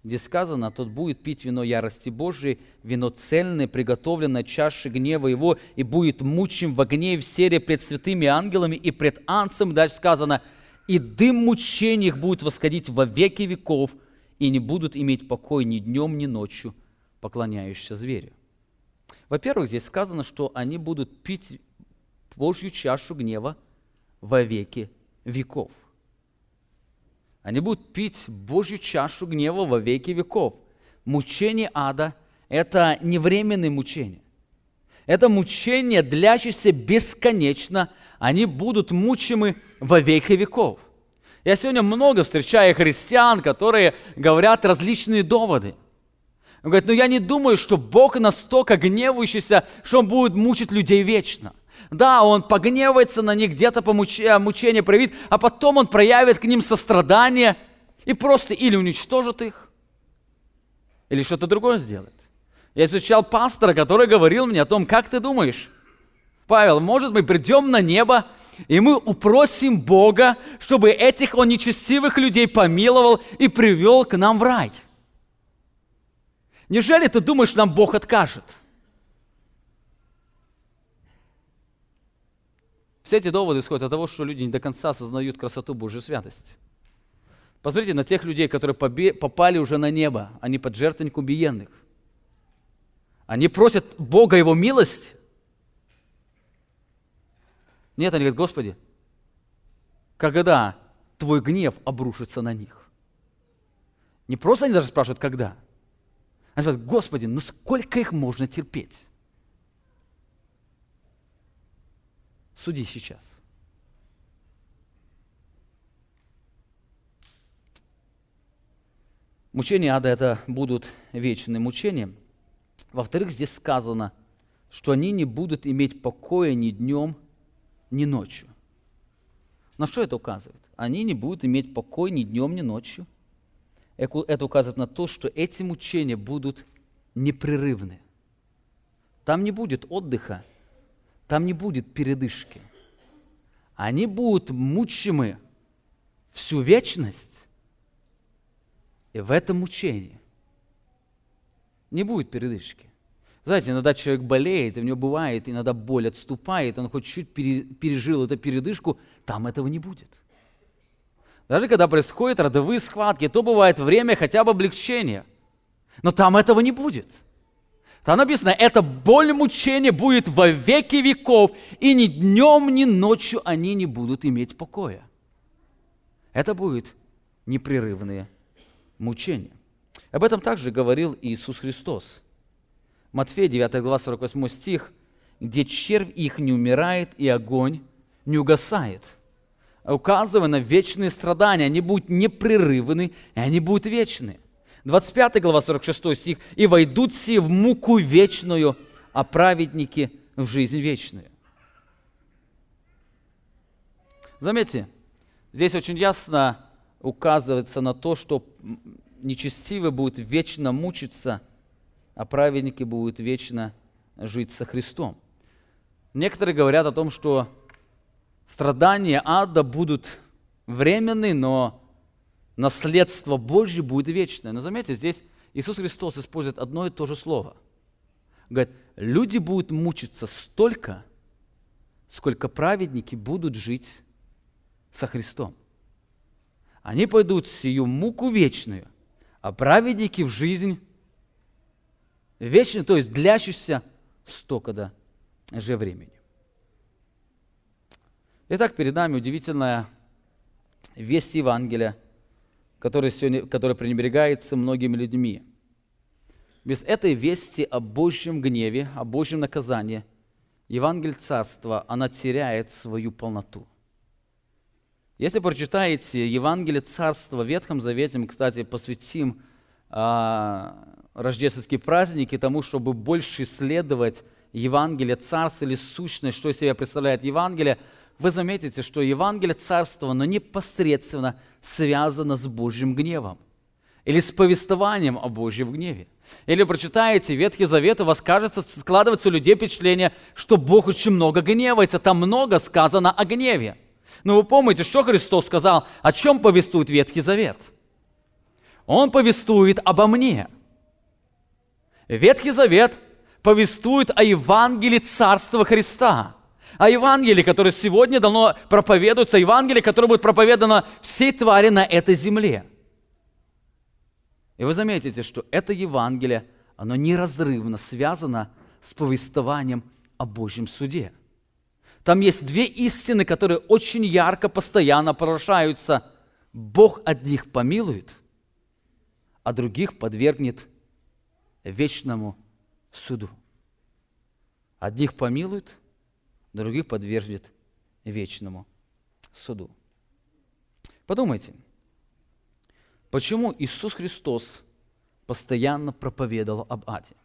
Где сказано, тот будет пить вино ярости Божией, вино цельное, приготовленное чаши гнева его, и будет мучим в огне и в сере пред святыми ангелами и пред анцем. Дальше сказано, и дым мучений их будет восходить во веки веков, и не будут иметь покой ни днем, ни ночью, поклоняющиеся зверю. Во-первых, здесь сказано, что они будут пить Божью чашу гнева во веки веков. Они будут пить Божью чашу гнева во веки веков. Мучение ада – это не временное мучение. Это мучение, длящееся бесконечно. Они будут мучимы во веки веков. Я сегодня много встречаю христиан, которые говорят различные доводы. Он говорит, ну я не думаю, что Бог настолько гневающийся, что Он будет мучить людей вечно. Да, он погневается на них, где-то э, мучение проявит, а потом он проявит к ним сострадание и просто или уничтожит их, или что-то другое сделает. Я изучал пастора, который говорил мне о том, как ты думаешь, Павел, может мы придем на небо, и мы упросим Бога, чтобы этих он нечестивых людей помиловал и привел к нам в рай. Неужели ты думаешь, нам Бог откажет? Все эти доводы исходят от того, что люди не до конца осознают красоту Божьей святости. Посмотрите на тех людей, которые попали уже на небо, они под жертвенник убиенных. Они просят Бога Его милость. Нет, они говорят, Господи, когда Твой гнев обрушится на них? Не просто они даже спрашивают, когда. Они говорят, Господи, ну сколько их можно терпеть? Суди сейчас. Мучения ада – это будут вечные мучения. Во-вторых, здесь сказано, что они не будут иметь покоя ни днем, ни ночью. На что это указывает? Они не будут иметь покоя ни днем, ни ночью. Это указывает на то, что эти мучения будут непрерывны. Там не будет отдыха, там не будет передышки. Они будут мучимы всю вечность. И в этом мучении не будет передышки. Знаете, иногда человек болеет, и у него бывает, иногда боль отступает, он хоть чуть пережил эту передышку, там этого не будет. Даже когда происходят родовые схватки, то бывает время хотя бы облегчения. Но там этого не будет. Там написано, эта боль мучения будет во веки веков, и ни днем, ни ночью они не будут иметь покоя. Это будет непрерывные мучения. Об этом также говорил Иисус Христос. Матфея 9 глава 48 стих, где червь их не умирает и огонь не угасает. Указывая на вечные страдания, они будут непрерывны, и они будут вечны. 25 глава 46 стих, «И войдут все в муку вечную, а праведники в жизнь вечную». Заметьте, здесь очень ясно указывается на то, что нечестивые будут вечно мучиться, а праведники будут вечно жить со Христом. Некоторые говорят о том, что страдания ада будут временны, но наследство Божье будет вечное. Но заметьте, здесь Иисус Христос использует одно и то же слово. Говорит, люди будут мучиться столько, сколько праведники будут жить со Христом. Они пойдут в сию муку вечную, а праведники в жизнь вечную, то есть длящуюся столько да, же времени. Итак, перед нами удивительная весть Евангелия, которая, сегодня, которая пренебрегается многими людьми. Без этой вести о Божьем гневе, о Божьем наказании, Евангелие Царства, она теряет свою полноту – если прочитаете Евангелие Царства в Ветхом Завете, мы, кстати, посвятим а, рождественские праздники тому, чтобы больше исследовать Евангелие Царства или сущность, что из себя представляет Евангелие, вы заметите, что Евангелие Царства, оно непосредственно связано с Божьим гневом или с повествованием о Божьем гневе. Или прочитаете Ветхий Завет, у вас кажется, складывается у людей впечатление, что Бог очень много гневается, там много сказано о гневе. Но вы помните, что Христос сказал, о чем повествует Ветхий Завет? Он повествует обо мне. Ветхий Завет повествует о Евангелии Царства Христа. О Евангелии, которое сегодня давно проповедуется, о Евангелии, которое будет проповедано всей твари на этой земле. И вы заметите, что это Евангелие, оно неразрывно связано с повествованием о Божьем суде. Там есть две истины, которые очень ярко, постоянно порушаются. Бог одних помилует, а других подвергнет вечному суду. Одних помилует, других подвергнет вечному суду. Подумайте, почему Иисус Христос постоянно проповедовал об аде?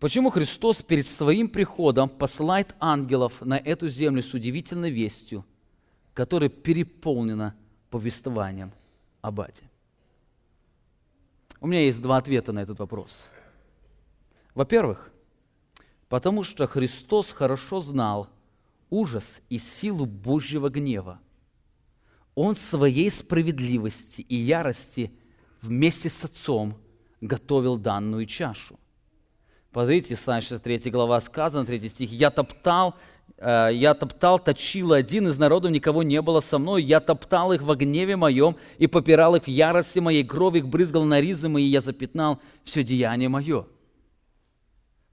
Почему Христос перед своим приходом посылает ангелов на эту землю с удивительной вестью, которая переполнена повествованием об Аде? У меня есть два ответа на этот вопрос. Во-первых, потому что Христос хорошо знал ужас и силу Божьего гнева. Он своей справедливости и ярости вместе с Отцом готовил данную чашу – Посмотрите, Исайя 63 глава сказано, 3 стих. «Я топтал, э, я топтал, точил один из народов, никого не было со мной. Я топтал их во гневе моем и попирал их в ярости моей, кровь их брызгал на ризы мои, я запятнал все деяние мое».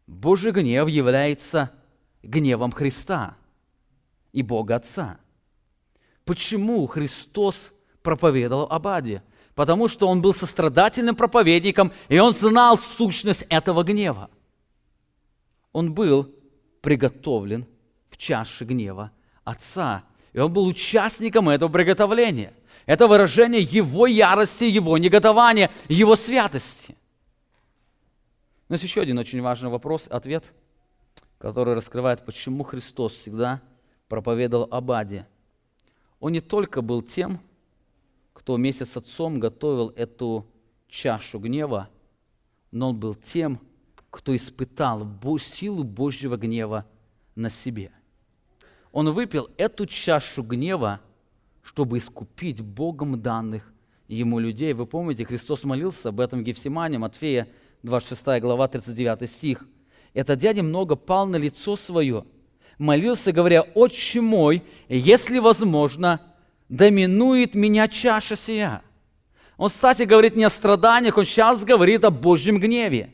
Божий гнев является гневом Христа и Бога Отца. Почему Христос проповедовал об аде? Потому что Он был сострадательным проповедником, и Он знал сущность этого гнева он был приготовлен в чаше гнева Отца. И он был участником этого приготовления. Это выражение его ярости, его неготования, его святости. Но есть еще один очень важный вопрос, ответ, который раскрывает, почему Христос всегда проповедовал об аде. Он не только был тем, кто вместе с Отцом готовил эту чашу гнева, но он был тем, кто испытал силу Божьего гнева на себе. Он выпил эту чашу гнева, чтобы искупить Богом данных ему людей. Вы помните, Христос молился об этом в Гефсимане, Матфея 26 глава, 39 стих. «Этот дядя много пал на лицо свое, молился, говоря, «Отче мой, если возможно, доминует меня чаша сия». Он, кстати, говорит не о страданиях, он сейчас говорит о Божьем гневе.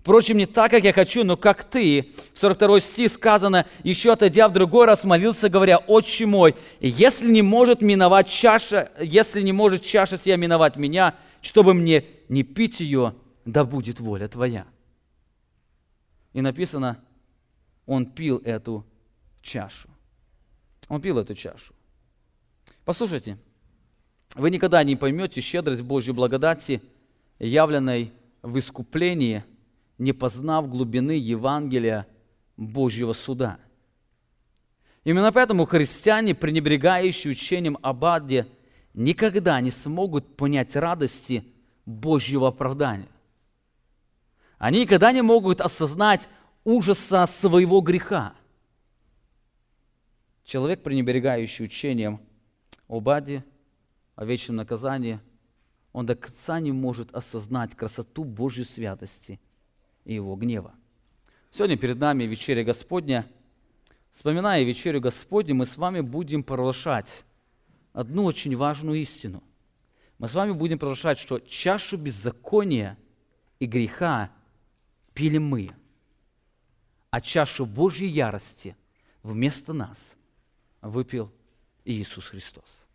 Впрочем, не так, как я хочу, но как ты. 42 стих сказано, еще отойдя в другой раз молился, говоря, «Отче мой, если не может миновать чаша, если не может чаша сия миновать меня, чтобы мне не пить ее, да будет воля Твоя». И написано, он пил эту чашу. Он пил эту чашу. Послушайте, вы никогда не поймете щедрость Божьей благодати, явленной в искуплении, не познав глубины Евангелия Божьего суда. Именно поэтому христиане, пренебрегающие учением об аде, никогда не смогут понять радости Божьего оправдания. Они никогда не могут осознать ужаса своего греха. Человек, пренебрегающий учением об аде, о вечном наказании, он до конца не может осознать красоту Божьей святости и его гнева. Сегодня перед нами вечеря Господня. Вспоминая вечерю Господню, мы с вами будем провозглашать одну очень важную истину. Мы с вами будем провозглашать, что чашу беззакония и греха пили мы, а чашу Божьей ярости вместо нас выпил Иисус Христос.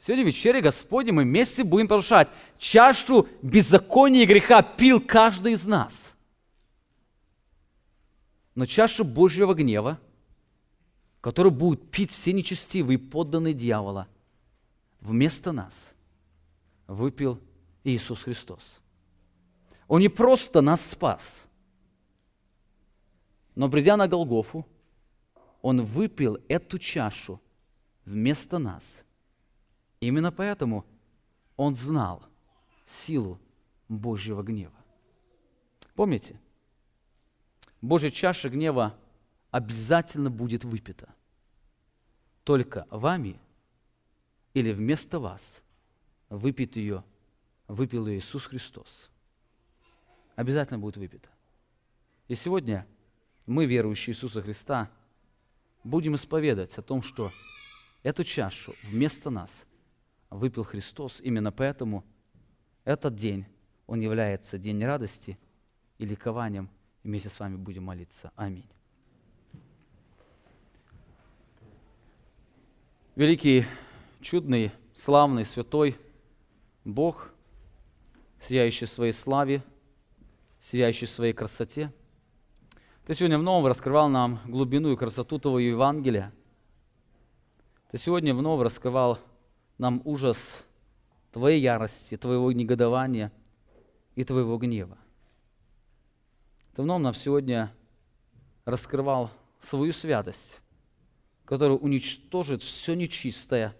Сегодня в вечере Господне мы вместе будем повышать. Чашу беззакония и греха пил каждый из нас. Но чашу Божьего гнева, которую будут пить все нечестивые подданные дьявола, вместо нас выпил Иисус Христос. Он не просто нас спас, но придя на Голгофу, Он выпил эту чашу вместо нас – Именно поэтому он знал силу Божьего гнева. Помните, Божья чаша гнева обязательно будет выпита. Только вами или вместо вас выпит ее, выпил ее Иисус Христос. Обязательно будет выпита. И сегодня мы, верующие Иисуса Христа, будем исповедать о том, что эту чашу вместо нас – выпил Христос. Именно поэтому этот день, он является день радости и ликованием. И вместе с вами будем молиться. Аминь. Великий, чудный, славный, святой Бог, сияющий своей славе, сияющий в своей красоте. Ты сегодня в новом раскрывал нам глубину и красоту Твоего Евангелия. Ты сегодня вновь раскрывал нам ужас Твоей ярости, Твоего негодования и Твоего гнева. Ты вновь нам сегодня раскрывал свою святость, которая уничтожит все нечистое,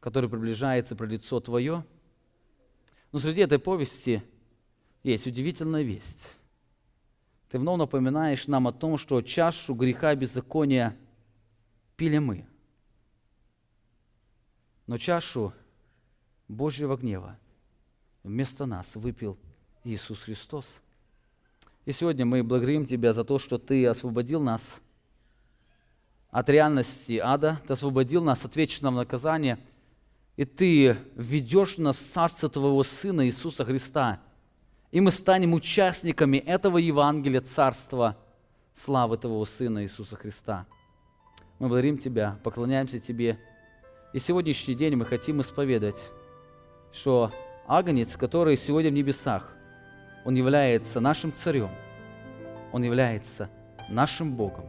которое приближается при лицо Твое. Но среди этой повести есть удивительная весть. Ты вновь напоминаешь нам о том, что чашу греха и беззакония пили мы – но чашу Божьего гнева вместо нас выпил Иисус Христос. И сегодня мы благодарим Тебя за то, что Ты освободил нас от реальности ада, Ты освободил нас от вечного наказания, и Ты ведешь нас в Царство Твоего Сына Иисуса Христа. И мы станем участниками этого Евангелия Царства, славы Твоего Сына Иисуса Христа. Мы благодарим Тебя, поклоняемся Тебе, и сегодняшний день мы хотим исповедать, что Агнец, который сегодня в небесах, он является нашим царем, он является нашим Богом,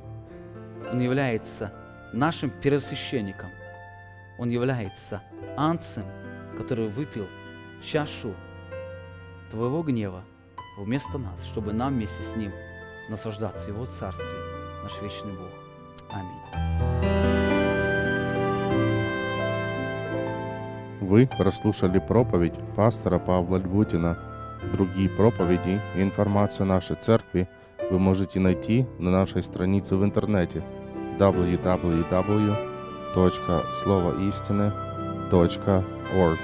он является нашим первосвященником, он является анцем, который выпил чашу твоего гнева вместо нас, чтобы нам вместе с Ним наслаждаться Его Царстве, наш вечный Бог. Аминь. Вы прослушали проповедь пастора Павла Львутина. Другие проповеди и информацию о нашей церкви вы можете найти на нашей странице в интернете www.словоистины.org.